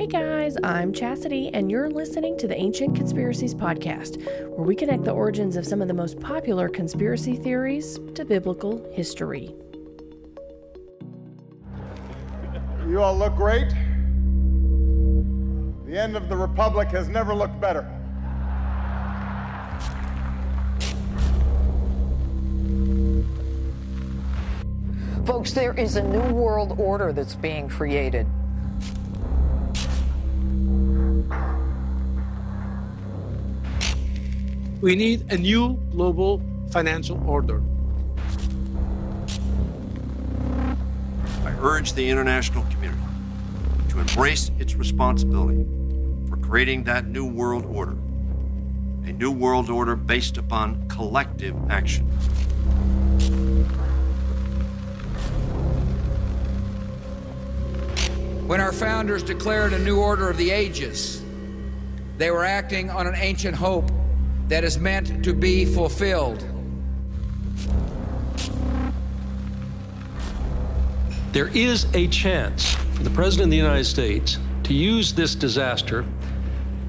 Hey guys, I'm Chastity, and you're listening to the Ancient Conspiracies Podcast, where we connect the origins of some of the most popular conspiracy theories to biblical history. You all look great. The end of the Republic has never looked better. Folks, there is a new world order that's being created. We need a new global financial order. I urge the international community to embrace its responsibility for creating that new world order, a new world order based upon collective action. When our founders declared a new order of the ages, they were acting on an ancient hope that is meant to be fulfilled. There is a chance for the President of the United States to use this disaster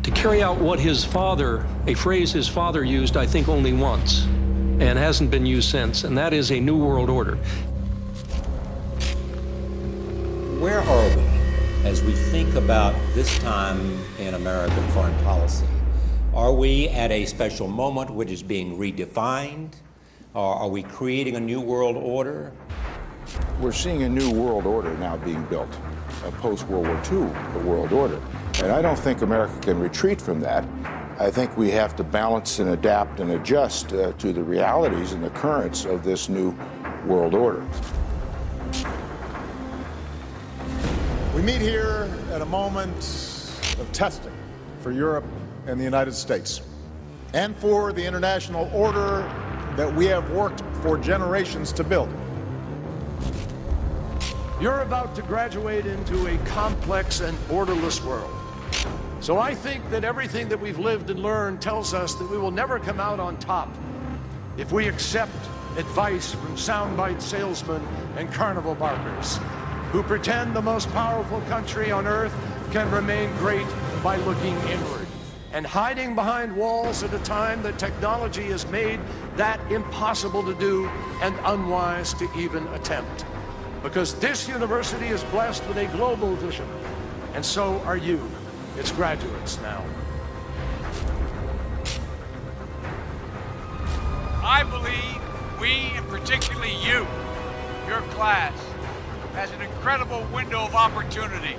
to carry out what his father, a phrase his father used, I think, only once, and hasn't been used since, and that is a New World Order. Where are we as we think about this time in American foreign policy? Are we at a special moment which is being redefined? Or are we creating a new world order? We're seeing a new world order now being built, a post World War II world order. And I don't think America can retreat from that. I think we have to balance and adapt and adjust uh, to the realities and the currents of this new world order. We meet here at a moment of testing for Europe and the United States, and for the international order that we have worked for generations to build. You're about to graduate into a complex and orderless world. So I think that everything that we've lived and learned tells us that we will never come out on top if we accept advice from soundbite salesmen and carnival barkers who pretend the most powerful country on earth can remain great by looking inward and hiding behind walls at a time that technology has made that impossible to do and unwise to even attempt. Because this university is blessed with a global vision, and so are you, its graduates now. I believe we, and particularly you, your class, has an incredible window of opportunity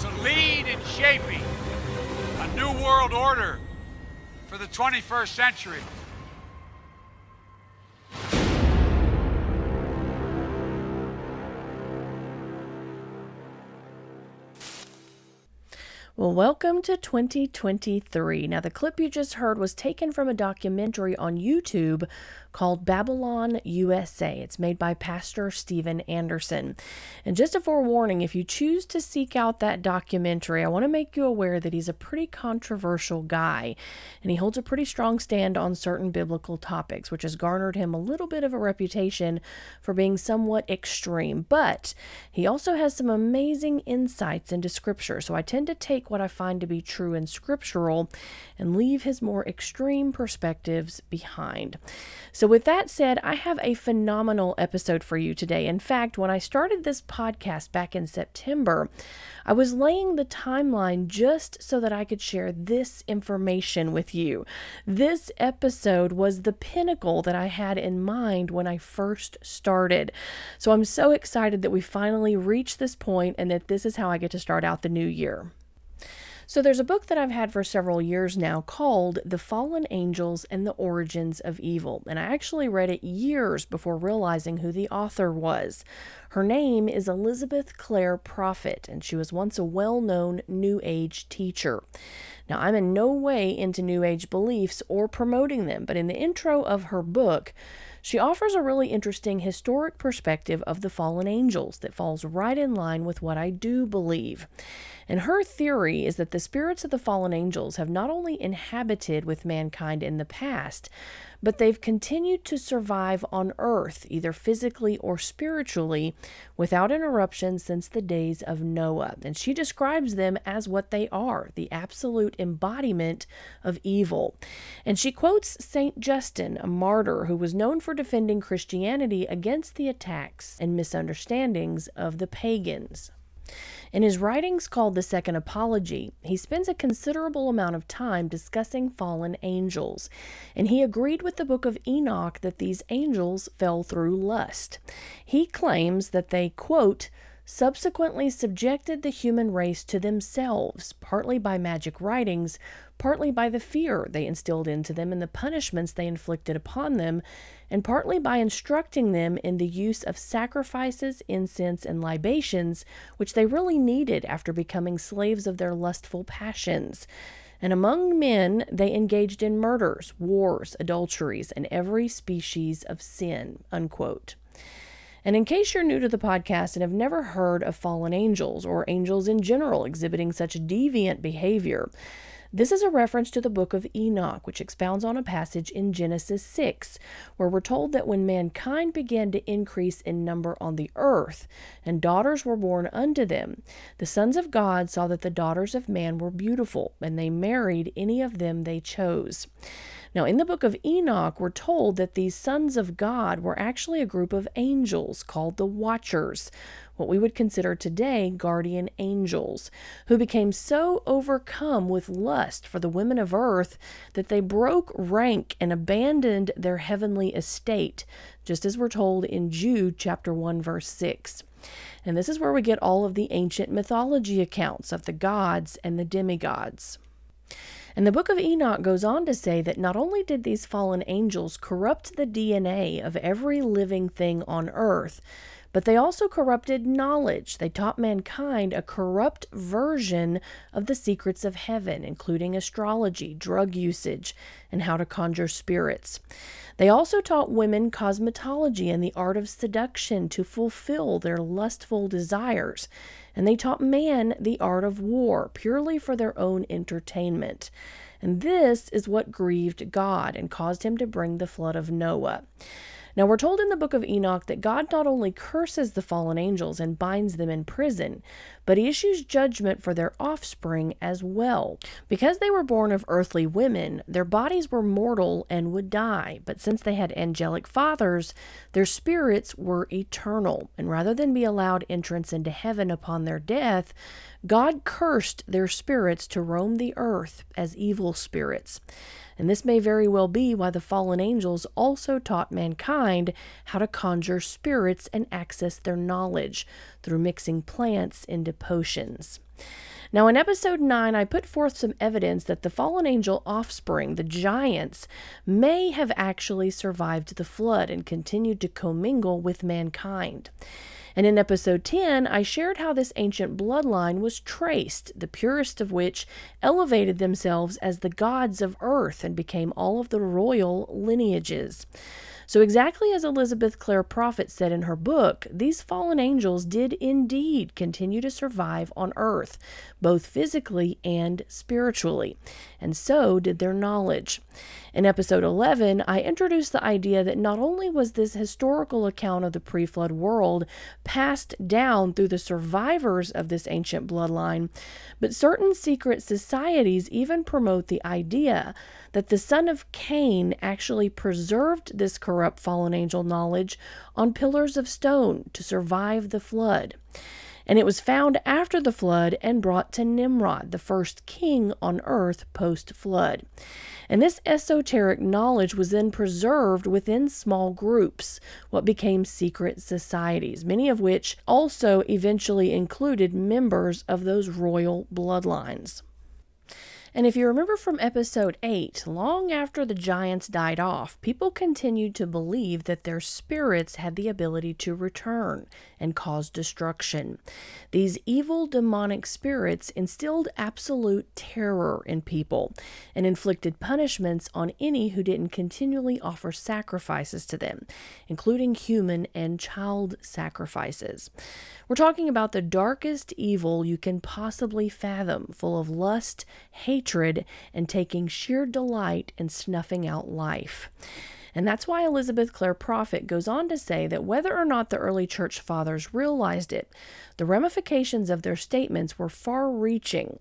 to lead in shaping a new world order for the 21st century. Well, welcome to 2023. Now, the clip you just heard was taken from a documentary on YouTube called Babylon USA. It's made by Pastor Steven Anderson. And just a forewarning if you choose to seek out that documentary, I want to make you aware that he's a pretty controversial guy and he holds a pretty strong stand on certain biblical topics, which has garnered him a little bit of a reputation for being somewhat extreme. But he also has some amazing insights into Scripture. So I tend to take what I find to be true and scriptural and leave his more extreme perspectives behind. So, with that said, I have a phenomenal episode for you today. In fact, when I started this podcast back in September, I was laying the timeline just so that I could share this information with you. This episode was the pinnacle that I had in mind when I first started. So I'm so excited that we finally reached this point and that this is how I get to start out the new year. So, there's a book that I've had for several years now called The Fallen Angels and the Origins of Evil, and I actually read it years before realizing who the author was. Her name is Elizabeth Clare Prophet, and she was once a well known New Age teacher. Now, I'm in no way into New Age beliefs or promoting them, but in the intro of her book, she offers a really interesting historic perspective of the fallen angels that falls right in line with what I do believe. And her theory is that the spirits of the fallen angels have not only inhabited with mankind in the past, but they've continued to survive on earth, either physically or spiritually, without interruption since the days of Noah. And she describes them as what they are the absolute embodiment of evil. And she quotes St. Justin, a martyr who was known for defending Christianity against the attacks and misunderstandings of the pagans. In his writings called The Second Apology, he spends a considerable amount of time discussing fallen angels, and he agreed with the book of Enoch that these angels fell through lust. He claims that they, quote, subsequently subjected the human race to themselves, partly by magic writings, partly by the fear they instilled into them and the punishments they inflicted upon them, and partly by instructing them in the use of sacrifices, incense, and libations, which they really needed after becoming slaves of their lustful passions. And among men, they engaged in murders, wars, adulteries, and every species of sin. Unquote. And in case you're new to the podcast and have never heard of fallen angels or angels in general exhibiting such deviant behavior, this is a reference to the book of Enoch, which expounds on a passage in Genesis 6, where we're told that when mankind began to increase in number on the earth, and daughters were born unto them, the sons of God saw that the daughters of man were beautiful, and they married any of them they chose. Now, in the book of Enoch, we're told that these sons of God were actually a group of angels called the Watchers, what we would consider today guardian angels, who became so overcome with lust for the women of earth that they broke rank and abandoned their heavenly estate, just as we're told in Jude chapter 1 verse 6. And this is where we get all of the ancient mythology accounts of the gods and the demigods. And the book of Enoch goes on to say that not only did these fallen angels corrupt the DNA of every living thing on earth, but they also corrupted knowledge. They taught mankind a corrupt version of the secrets of heaven, including astrology, drug usage, and how to conjure spirits. They also taught women cosmetology and the art of seduction to fulfill their lustful desires. And they taught man the art of war purely for their own entertainment. And this is what grieved God and caused him to bring the flood of Noah. Now, we're told in the book of Enoch that God not only curses the fallen angels and binds them in prison, but he issues judgment for their offspring as well. Because they were born of earthly women, their bodies were mortal and would die, but since they had angelic fathers, their spirits were eternal, and rather than be allowed entrance into heaven upon their death, God cursed their spirits to roam the earth as evil spirits. And this may very well be why the fallen angels also taught mankind how to conjure spirits and access their knowledge through mixing plants into potions. Now, in episode 9, I put forth some evidence that the fallen angel offspring, the giants, may have actually survived the flood and continued to commingle with mankind. And in episode 10, I shared how this ancient bloodline was traced, the purest of which elevated themselves as the gods of earth and became all of the royal lineages. So, exactly as Elizabeth Clare Prophet said in her book, these fallen angels did indeed continue to survive on earth, both physically and spiritually, and so did their knowledge. In episode 11, I introduced the idea that not only was this historical account of the pre flood world passed down through the survivors of this ancient bloodline, but certain secret societies even promote the idea that the son of Cain actually preserved this corrupt fallen angel knowledge on pillars of stone to survive the flood. And it was found after the flood and brought to Nimrod, the first king on earth post flood. And this esoteric knowledge was then preserved within small groups, what became secret societies, many of which also eventually included members of those royal bloodlines. And if you remember from episode 8, long after the giants died off, people continued to believe that their spirits had the ability to return and cause destruction. These evil demonic spirits instilled absolute terror in people and inflicted punishments on any who didn't continually offer sacrifices to them, including human and child sacrifices. We're talking about the darkest evil you can possibly fathom, full of lust, hatred, and taking sheer delight in snuffing out life. And that's why Elizabeth Clare Prophet goes on to say that whether or not the early church fathers realized it, the ramifications of their statements were far reaching.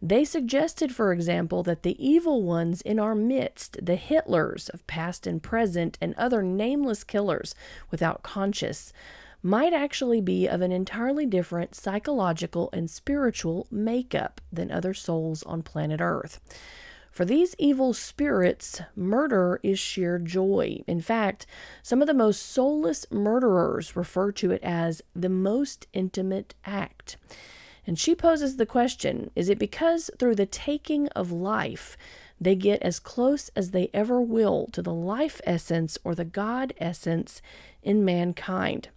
They suggested, for example, that the evil ones in our midst, the Hitlers of past and present, and other nameless killers without conscience, might actually be of an entirely different psychological and spiritual makeup than other souls on planet Earth. For these evil spirits, murder is sheer joy. In fact, some of the most soulless murderers refer to it as the most intimate act. And she poses the question is it because through the taking of life, they get as close as they ever will to the life essence or the God essence in mankind?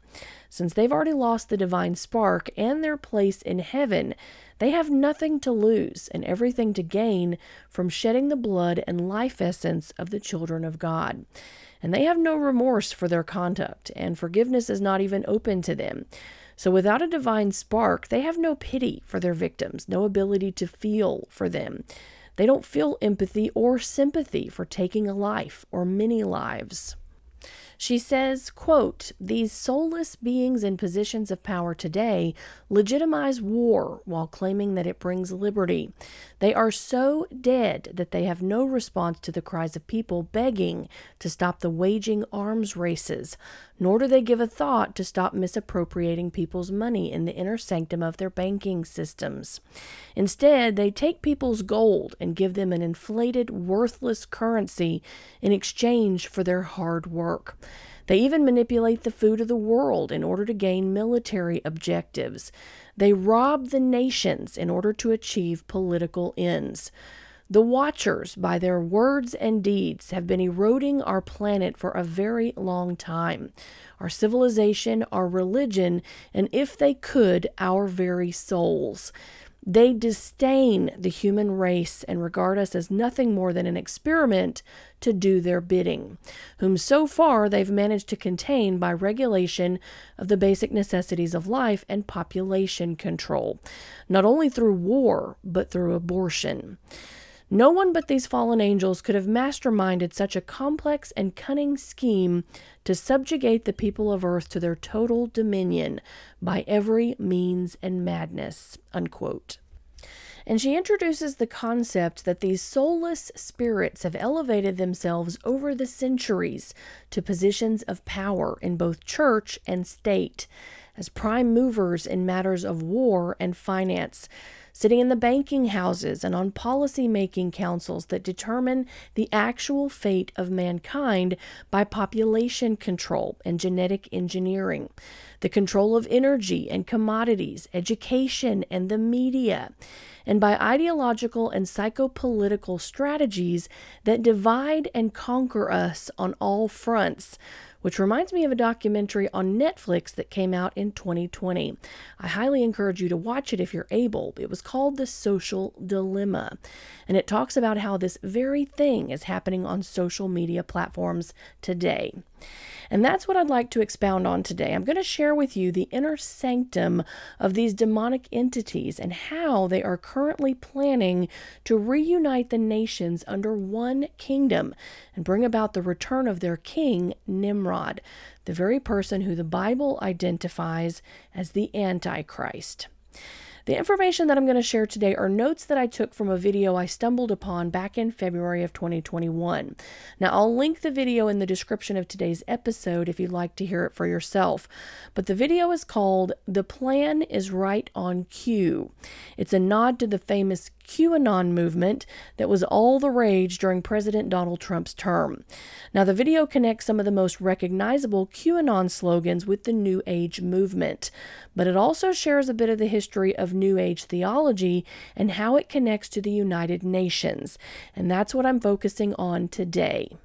Since they've already lost the divine spark and their place in heaven, they have nothing to lose and everything to gain from shedding the blood and life essence of the children of God. And they have no remorse for their conduct, and forgiveness is not even open to them. So, without a divine spark, they have no pity for their victims, no ability to feel for them. They don't feel empathy or sympathy for taking a life or many lives. She says, quote, These soulless beings in positions of power today legitimize war while claiming that it brings liberty. They are so dead that they have no response to the cries of people begging to stop the waging arms races, nor do they give a thought to stop misappropriating people's money in the inner sanctum of their banking systems. Instead, they take people's gold and give them an inflated, worthless currency in exchange for their hard work. They even manipulate the food of the world in order to gain military objectives. They rob the nations in order to achieve political ends. The Watchers, by their words and deeds, have been eroding our planet for a very long time. Our civilization, our religion, and if they could, our very souls. They disdain the human race and regard us as nothing more than an experiment to do their bidding, whom so far they've managed to contain by regulation of the basic necessities of life and population control, not only through war, but through abortion. No one but these fallen angels could have masterminded such a complex and cunning scheme to subjugate the people of earth to their total dominion by every means and madness. Unquote. And she introduces the concept that these soulless spirits have elevated themselves over the centuries to positions of power in both church and state as prime movers in matters of war and finance sitting in the banking houses and on policy making councils that determine the actual fate of mankind by population control and genetic engineering, the control of energy and commodities, education and the media, and by ideological and psychopolitical strategies that divide and conquer us on all fronts which reminds me of a documentary on Netflix that came out in 2020. I highly encourage you to watch it if you're able. It was called The Social Dilemma, and it talks about how this very thing is happening on social media platforms today. And that's what I'd like to expound on today. I'm going to share with you the inner sanctum of these demonic entities and how they are currently planning to reunite the nations under one kingdom and bring about the return of their king, Nimrod, the very person who the Bible identifies as the Antichrist. The information that I'm going to share today are notes that I took from a video I stumbled upon back in February of 2021. Now, I'll link the video in the description of today's episode if you'd like to hear it for yourself. But the video is called The Plan is Right on Cue. It's a nod to the famous QAnon movement that was all the rage during President Donald Trump's term. Now, the video connects some of the most recognizable QAnon slogans with the New Age movement, but it also shares a bit of the history of New Age theology and how it connects to the United Nations. And that's what I'm focusing on today.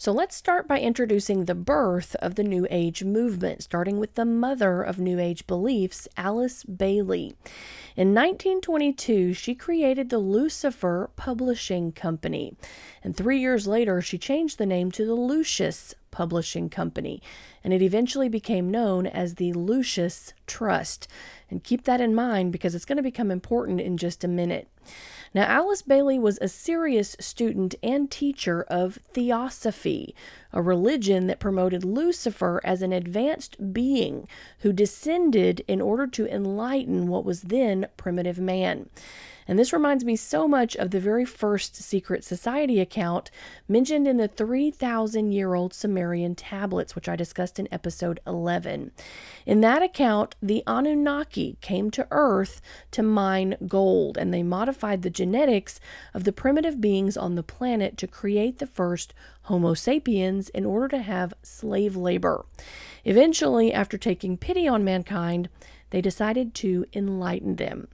So let's start by introducing the birth of the New Age movement, starting with the mother of New Age beliefs, Alice Bailey. In 1922, she created the Lucifer Publishing Company, and three years later, she changed the name to the Lucis Publishing Company, and it eventually became known as the Lucis Trust. And keep that in mind because it's going to become important in just a minute. Now, Alice Bailey was a serious student and teacher of Theosophy, a religion that promoted Lucifer as an advanced being who descended in order to enlighten what was then primitive man. And this reminds me so much of the very first secret society account mentioned in the 3,000 year old Sumerian tablets, which I discussed in episode 11. In that account, the Anunnaki came to Earth to mine gold, and they modified the genetics of the primitive beings on the planet to create the first Homo sapiens in order to have slave labor. Eventually, after taking pity on mankind, they decided to enlighten them.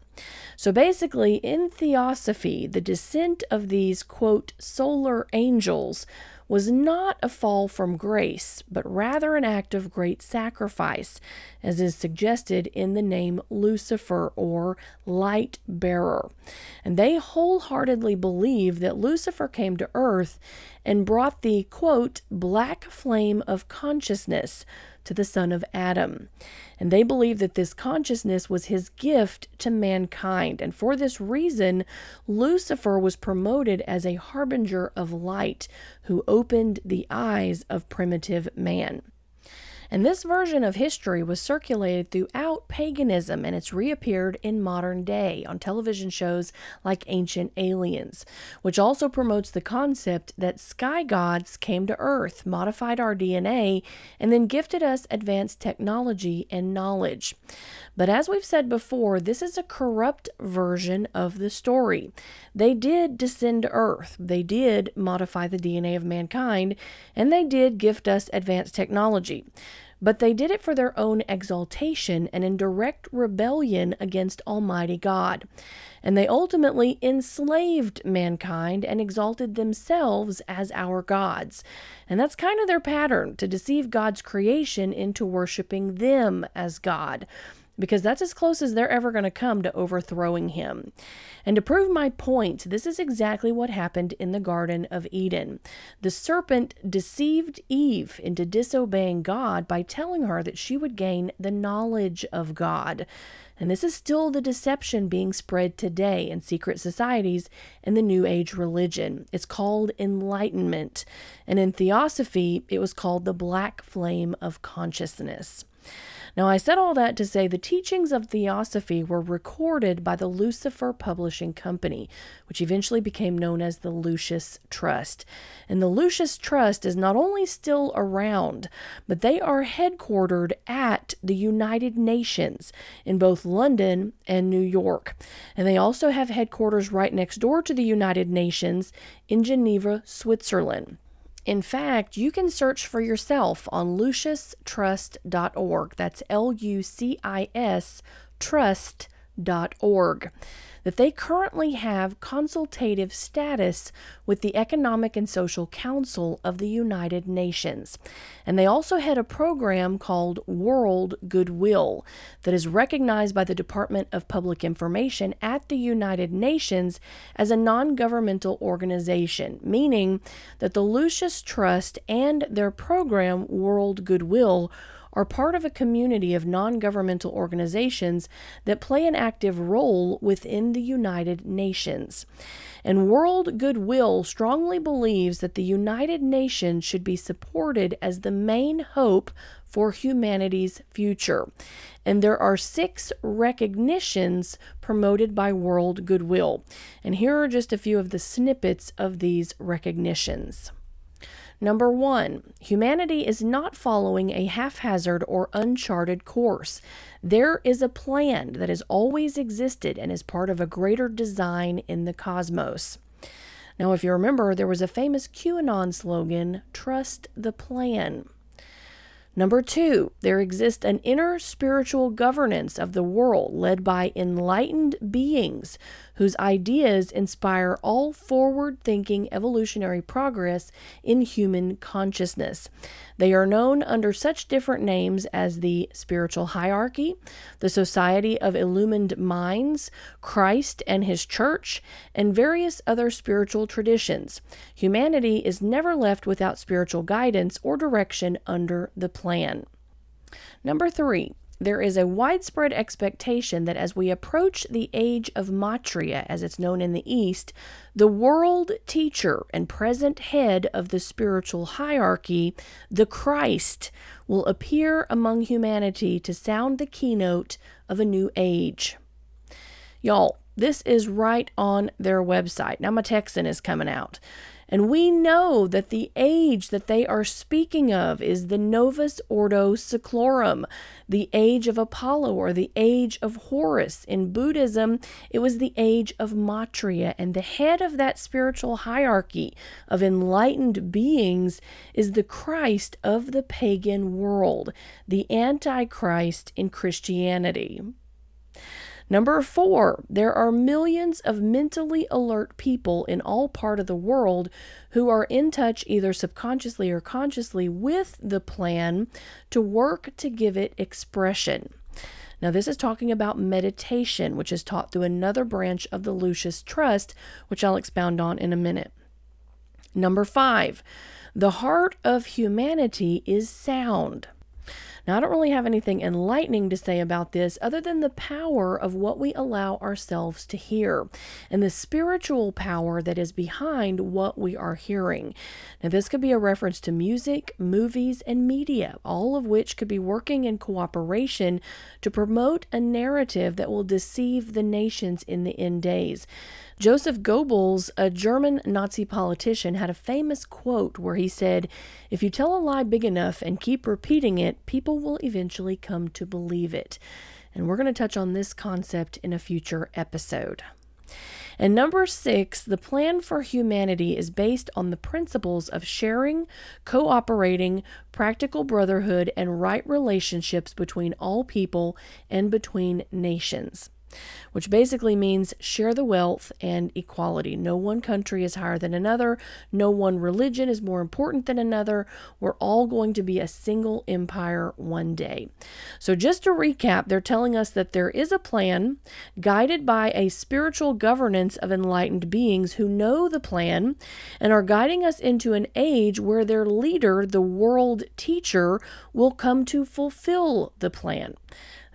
So basically, in Theosophy, the descent of these, quote, solar angels was not a fall from grace, but rather an act of great sacrifice, as is suggested in the name Lucifer or light bearer. And they wholeheartedly believe that Lucifer came to earth and brought the, quote, black flame of consciousness to the son of Adam. And they believe that this consciousness was his gift to mankind. And for this reason, Lucifer was promoted as a harbinger of light who opened the eyes of primitive man. And this version of history was circulated throughout paganism and it's reappeared in modern day on television shows like Ancient Aliens, which also promotes the concept that sky gods came to Earth, modified our DNA, and then gifted us advanced technology and knowledge. But as we've said before, this is a corrupt version of the story. They did descend to Earth, they did modify the DNA of mankind, and they did gift us advanced technology but they did it for their own exaltation and in direct rebellion against Almighty God. And they ultimately enslaved mankind and exalted themselves as our gods. And that's kind of their pattern to deceive God's creation into worshiping them as God because that's as close as they're ever going to come to overthrowing him. And to prove my point, this is exactly what happened in the Garden of Eden. The serpent deceived Eve into disobeying God by telling her that she would gain the knowledge of God. And this is still the deception being spread today in secret societies and the New Age religion. It's called enlightenment. And in Theosophy, it was called the black flame of consciousness. Now, I said all that to say the teachings of Theosophy were recorded by the Lucifer Publishing Company, which eventually became known as the Lucis Trust. And the Lucis Trust is not only still around, but they are headquartered at the United Nations in both London and New York. And they also have headquarters right next door to the United Nations in Geneva, Switzerland. In fact, you can search for yourself on lucistrust.org. That's L U C I S trust.org that they currently have consultative status with the Economic and Social Council of the United Nations. And they also had a program called World Goodwill that is recognized by the Department of Public Information at the United Nations as a non governmental organization, meaning that the Lucis Trust and their program World Goodwill are part of a community of non governmental organizations that play an active role within the United Nations. And World Goodwill strongly believes that the United Nations should be supported as the main hope for humanity's future. And there are six recognitions promoted by World Goodwill. And here are just a few of the snippets of these recognitions. Number one, humanity is not following a haphazard or uncharted course. There is a plan that has always existed and is part of a greater design in the cosmos. Now, if you remember, there was a famous QAnon slogan trust the plan. Number two, there exists an inner spiritual governance of the world led by enlightened beings whose ideas inspire all forward thinking evolutionary progress in human consciousness. They are known under such different names as the Spiritual Hierarchy, the Society of Illumined Minds, Christ and His Church, and various other spiritual traditions. Humanity is never left without spiritual guidance or direction under the plan. Number three, there is a widespread expectation that as we approach the age of Maitreya, as it's known in the East, the world teacher and present head of the spiritual hierarchy, the Christ, will appear among humanity to sound the keynote of a new age. Y'all, this is right on their website. Now, my Texan is coming out. And we know that the age that they are speaking of is the Novus Ordo Seclorum, the age of Apollo or the age of Horus. In Buddhism, it was the age of Maitreya, and the head of that spiritual hierarchy of enlightened beings is the Christ of the pagan world, the Antichrist in Christianity. Number four, there are millions of mentally alert people in all part of the world who are in touch either subconsciously or consciously with the plan to work to give it expression. Now, this is talking about meditation, which is taught through another branch of the Lucis Trust, which I'll expound on in a minute. Number five, the heart of humanity is sound. Now, I don't really have anything enlightening to say about this other than the power of what we allow ourselves to hear and the spiritual power that is behind what we are hearing. Now, this could be a reference to music, movies, and media, all of which could be working in cooperation to promote a narrative that will deceive the nations in the end days. Joseph Goebbels, a German Nazi politician, had a famous quote where he said, If you tell a lie big enough and keep repeating it, people will eventually come to believe it. And we're going to touch on this concept in a future episode. And number six, the plan for humanity is based on the principles of sharing, cooperating, practical brotherhood, and right relationships between all people and between nations which basically means share the wealth and equality. No one country is higher than another, no one religion is more important than another. We're all going to be a single empire one day. So, just to recap, they're telling us that there is a plan guided by a spiritual governance of enlightened beings who know the plan and are guiding us into an age where their leader, the world teacher, will come to fulfill the plan.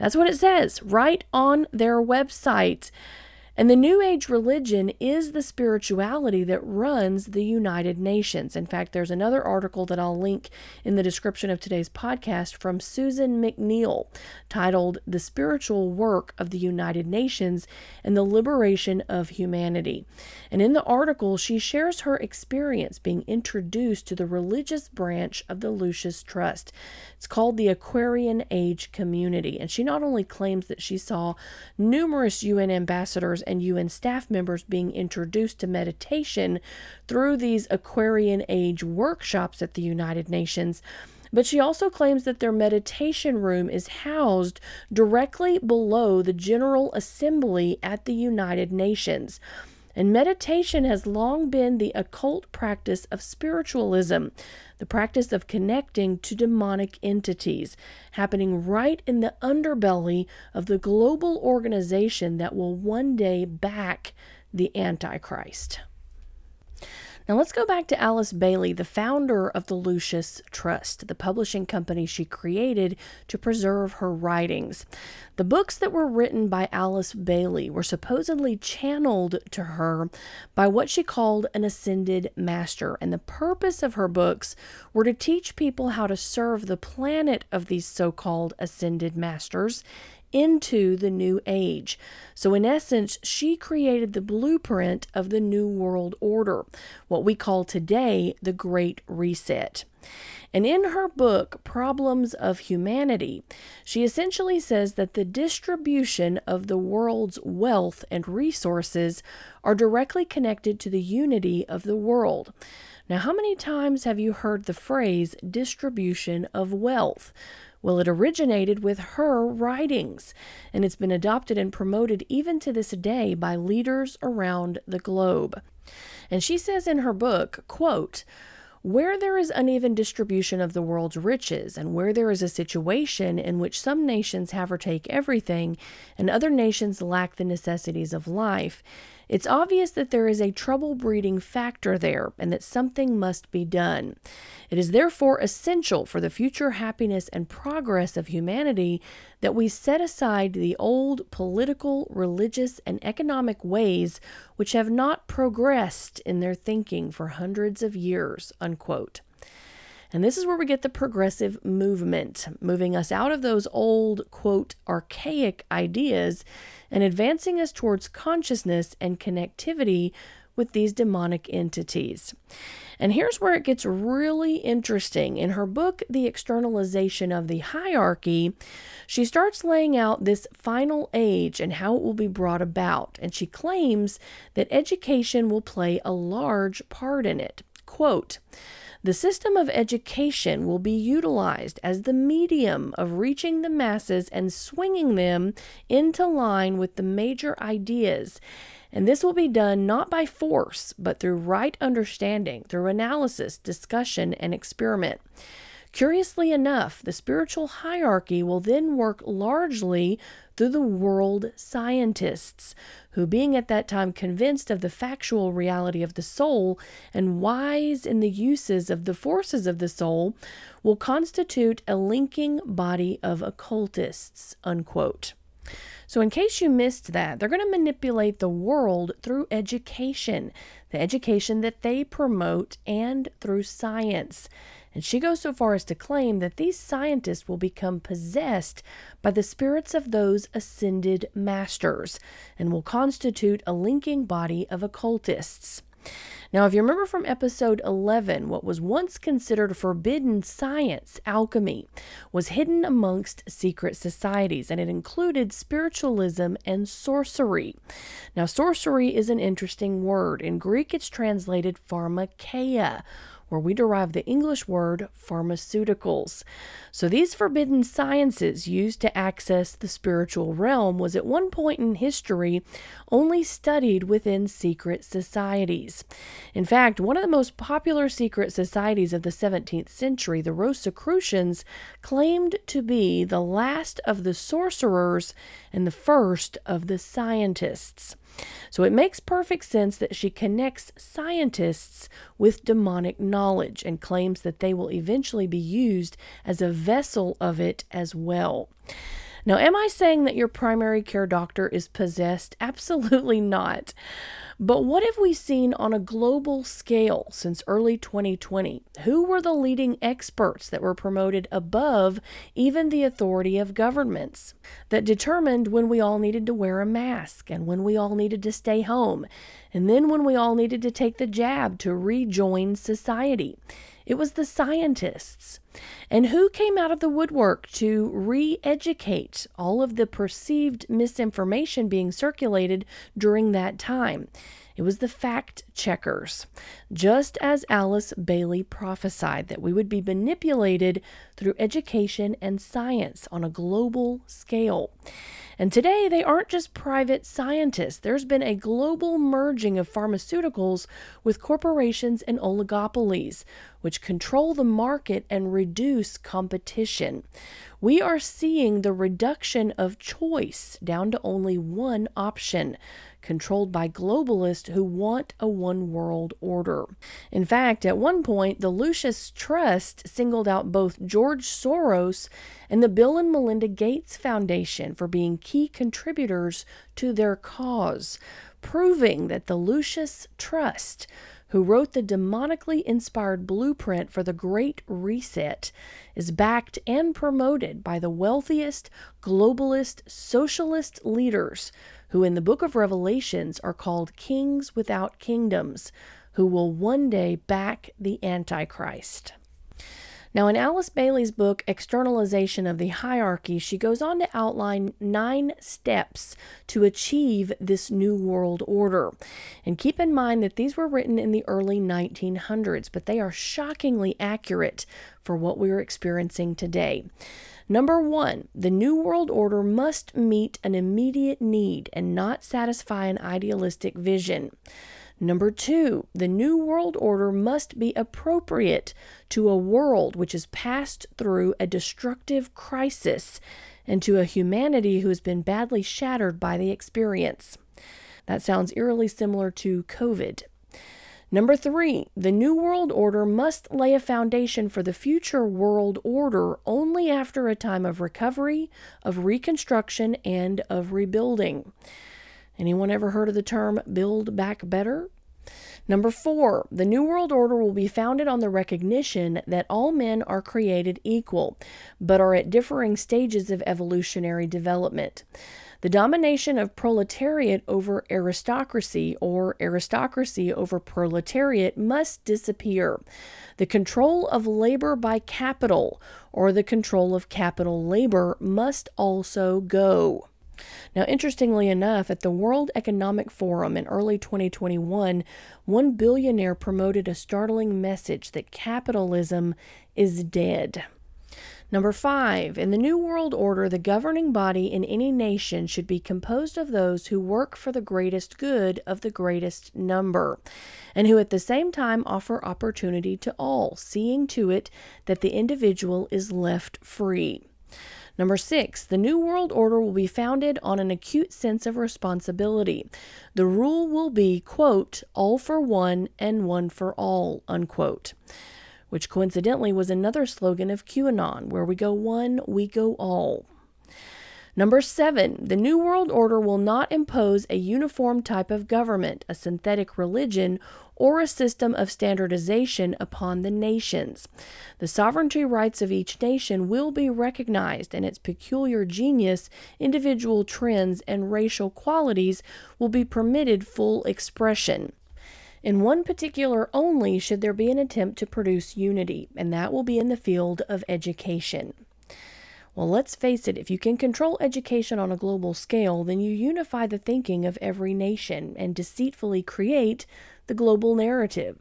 That's what it says right on their website. And the New Age religion is the spirituality that runs the United Nations. In fact, there's another article that I'll link in the description of today's podcast from Susan MacNeil titled The Spiritual Work of the United Nations and the Liberation of Humanity. And in the article, she shares her experience being introduced to the religious branch of the Lucis Trust. It's called the Aquarian Age Community. And she not only claims that she saw numerous UN ambassadors and UN staff members being introduced to meditation through these Aquarian Age workshops at the United Nations. But she also claims that their meditation room is housed directly below the General Assembly at the United Nations. And meditation has long been the occult practice of spiritualism, the practice of connecting to demonic entities, happening right in the underbelly of the global organization that will one day back the Antichrist. Now let's go back to Alice Bailey, the founder of the Lucis Trust, the publishing company she created to preserve her writings. The books that were written by Alice Bailey were supposedly channeled to her by what she called an ascended master, and the purpose of her books were to teach people how to serve the planet of these so called ascended masters into the new age. So, in essence, she created the blueprint of the New World Order, what we call today the Great Reset. And in her book, Problems of Humanity, she essentially says that the distribution of the world's wealth and resources are directly connected to the unity of the world. Now, how many times have you heard the phrase distribution of wealth? Well, it originated with her writings, and it's been adopted and promoted even to this day by leaders around the globe. And she says in her book, quote, Where there is uneven distribution of the world's riches, and where there is a situation in which some nations have or take everything, and other nations lack the necessities of life, it's obvious that there is a trouble breeding factor there and that something must be done. It is therefore essential for the future happiness and progress of humanity that we set aside the old political, religious, and economic ways which have not progressed in their thinking for hundreds of years. Unquote. And this is where we get the progressive movement, moving us out of those old, quote, archaic ideas and advancing us towards consciousness and connectivity with these demonic entities. And here's where it gets really interesting. In her book, The Externalization of the Hierarchy, she starts laying out this final age and how it will be brought about. And she claims that education will play a large part in it. Quote, the system of education will be utilized as the medium of reaching the masses and swinging them into line with the major ideas. And this will be done not by force, but through right understanding, through analysis, discussion, and experiment. Curiously enough, the spiritual hierarchy will then work largely through the world scientists, who, being at that time convinced of the factual reality of the soul and wise in the uses of the forces of the soul, will constitute a linking body of occultists. Unquote. So, in case you missed that, they're going to manipulate the world through education, the education that they promote, and through science. And she goes so far as to claim that these scientists will become possessed by the spirits of those ascended masters and will constitute a linking body of occultists. Now, if you remember from episode 11, what was once considered forbidden science, alchemy, was hidden amongst secret societies, and it included spiritualism and sorcery. Now, sorcery is an interesting word. In Greek, it's translated pharmakeia, where we derive the English word pharmaceuticals. So these forbidden sciences used to access the spiritual realm was at one point in history only studied within secret societies. In fact, one of the most popular secret societies of the 17th century, the Rosicrucians, claimed to be the last of the sorcerers and the first of the scientists. So it makes perfect sense that she connects scientists with demonic knowledge and claims that they will eventually be used as a vessel of it as well. Now, am I saying that your primary care doctor is possessed? Absolutely not. But what have we seen on a global scale since early 2020? Who were the leading experts that were promoted above even the authority of governments that determined when we all needed to wear a mask and when we all needed to stay home and then when we all needed to take the jab to rejoin society? It was the scientists. And who came out of the woodwork to re educate all of the perceived misinformation being circulated during that time? It was the fact checkers, just as Alice Bailey prophesied that we would be manipulated through education and science on a global scale. And today, they aren't just private scientists. There's been a global merging of pharmaceuticals with corporations and oligopolies, which control the market and reduce competition. We are seeing the reduction of choice down to only one option controlled by globalists who want a one world order. In fact, at one point, the Lucis Trust singled out both George Soros and the Bill and Melinda Gates Foundation for being key contributors to their cause, proving that the Lucis Trust who wrote the demonically inspired blueprint for the Great Reset, is backed and promoted by the wealthiest globalist socialist leaders who in the book of Revelations are called kings without kingdoms, who will one day back the Antichrist. Now, in Alice Bailey's book, Externalization of the Hierarchy, she goes on to outline nine steps to achieve this New World Order. And keep in mind that these were written in the early 1900s, but they are shockingly accurate for what we are experiencing today. Number one, the New World Order must meet an immediate need and not satisfy an idealistic vision. Number two, the New World Order must be appropriate to a world which has passed through a destructive crisis and to a humanity who has been badly shattered by the experience. That sounds eerily similar to COVID. Number three, the New World Order must lay a foundation for the future world order only after a time of recovery, of reconstruction, and of rebuilding. Anyone ever heard of the term build back better? Number four, the New World Order will be founded on the recognition that all men are created equal, but are at differing stages of evolutionary development. The domination of proletariat over aristocracy or aristocracy over proletariat must disappear. The control of labor by capital or the control of capital labor must also go. Now, interestingly enough, at the World Economic Forum in early 2021, one billionaire promoted a startling message that capitalism is dead. Number five, in the New World Order, the governing body in any nation should be composed of those who work for the greatest good of the greatest number, and who at the same time offer opportunity to all, seeing to it that the individual is left free. Number six, the New World Order will be founded on an acute sense of responsibility. The rule will be, quote, all for one and one for all, unquote, which coincidentally was another slogan of QAnon, where we go one, we go all. Number seven, the New World Order will not impose a uniform type of government, a synthetic religion, or a system of standardization upon the nations. The sovereignty rights of each nation will be recognized, and its peculiar genius, individual trends, and racial qualities will be permitted full expression. In one particular only should there be an attempt to produce unity, and that will be in the field of education. Well, let's face it, if you can control education on a global scale, then you unify the thinking of every nation and deceitfully create the global narrative.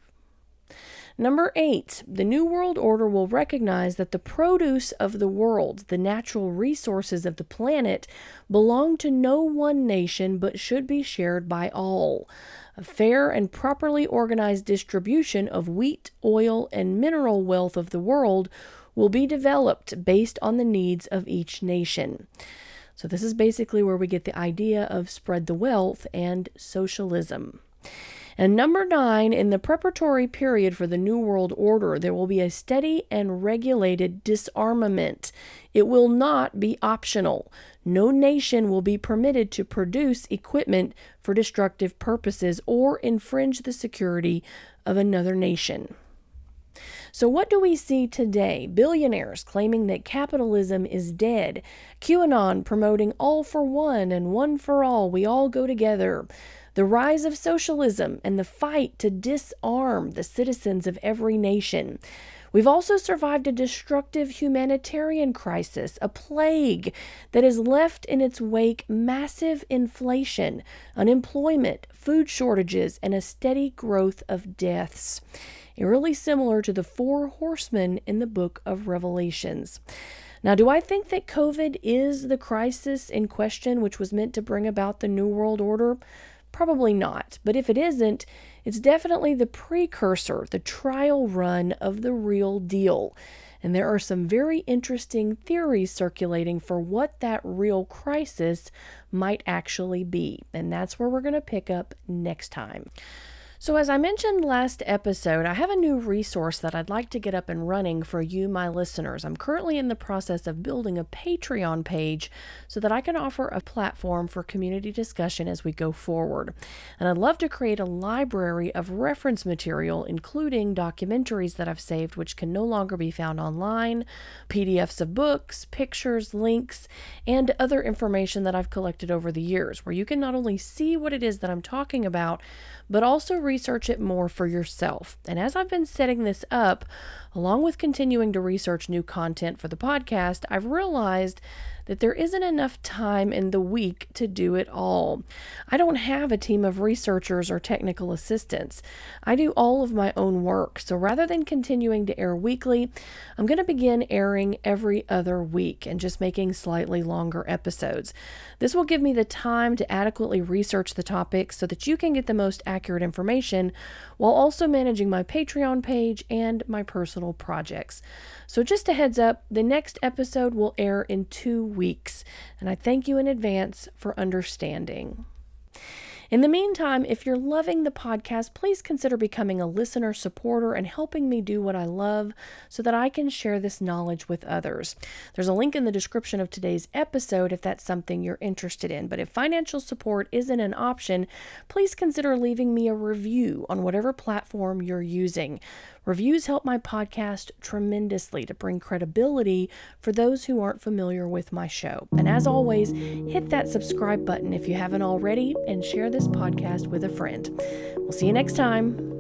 Number eight, the New World Order will recognize that the produce of the world, the natural resources of the planet, belong to no one nation but should be shared by all. A fair and properly organized distribution of wheat, oil, and mineral wealth of the world will be developed based on the needs of each nation. So, this is basically where we get the idea of spread the wealth and socialism. And number nine, in the preparatory period for the New World Order, there will be a steady and regulated disarmament. It will not be optional. No nation will be permitted to produce equipment for destructive purposes or infringe the security of another nation. So, what do we see today? Billionaires claiming that capitalism is dead, QAnon promoting all for one and one for all, we all go together, the rise of socialism, and the fight to disarm the citizens of every nation. We've also survived a destructive humanitarian crisis, a plague that has left in its wake massive inflation, unemployment, food shortages, and a steady growth of deaths eerily similar to the four horsemen in the book of Revelations. Now, do I think that COVID is the crisis in question which was meant to bring about the New World Order? Probably not. But if it isn't, it's definitely the precursor, the trial run of the real deal. And there are some very interesting theories circulating for what that real crisis might actually be. And that's where we're going to pick up next time. So, as I mentioned last episode, I have a new resource that I'd like to get up and running for you, my listeners. I'm currently in the process of building a Patreon page so that I can offer a platform for community discussion as we go forward. And I'd love to create a library of reference material, including documentaries that I've saved, which can no longer be found online, PDFs of books, pictures, links, and other information that I've collected over the years, where you can not only see what it is that I'm talking about, but also research it more for yourself. And as I've been setting this up, Along with continuing to research new content for the podcast, I've realized that there isn't enough time in the week to do it all. I don't have a team of researchers or technical assistants. I do all of my own work, so rather than continuing to air weekly, I'm going to begin airing every other week and just making slightly longer episodes. This will give me the time to adequately research the topics so that you can get the most accurate information while also managing my Patreon page and my projects. So, just a heads up the next episode will air in two weeks, and I thank you in advance for understanding. In the meantime, if you're loving the podcast, please consider becoming a listener supporter and helping me do what I love so that I can share this knowledge with others. There's a link in the description of today's episode if that's something you're interested in. But if financial support isn't an option, please consider leaving me a review on whatever platform you're using. Reviews help my podcast tremendously to bring credibility for those who aren't familiar with my show. And as always, hit that subscribe button if you haven't already and share this podcast with a friend. We'll see you next time.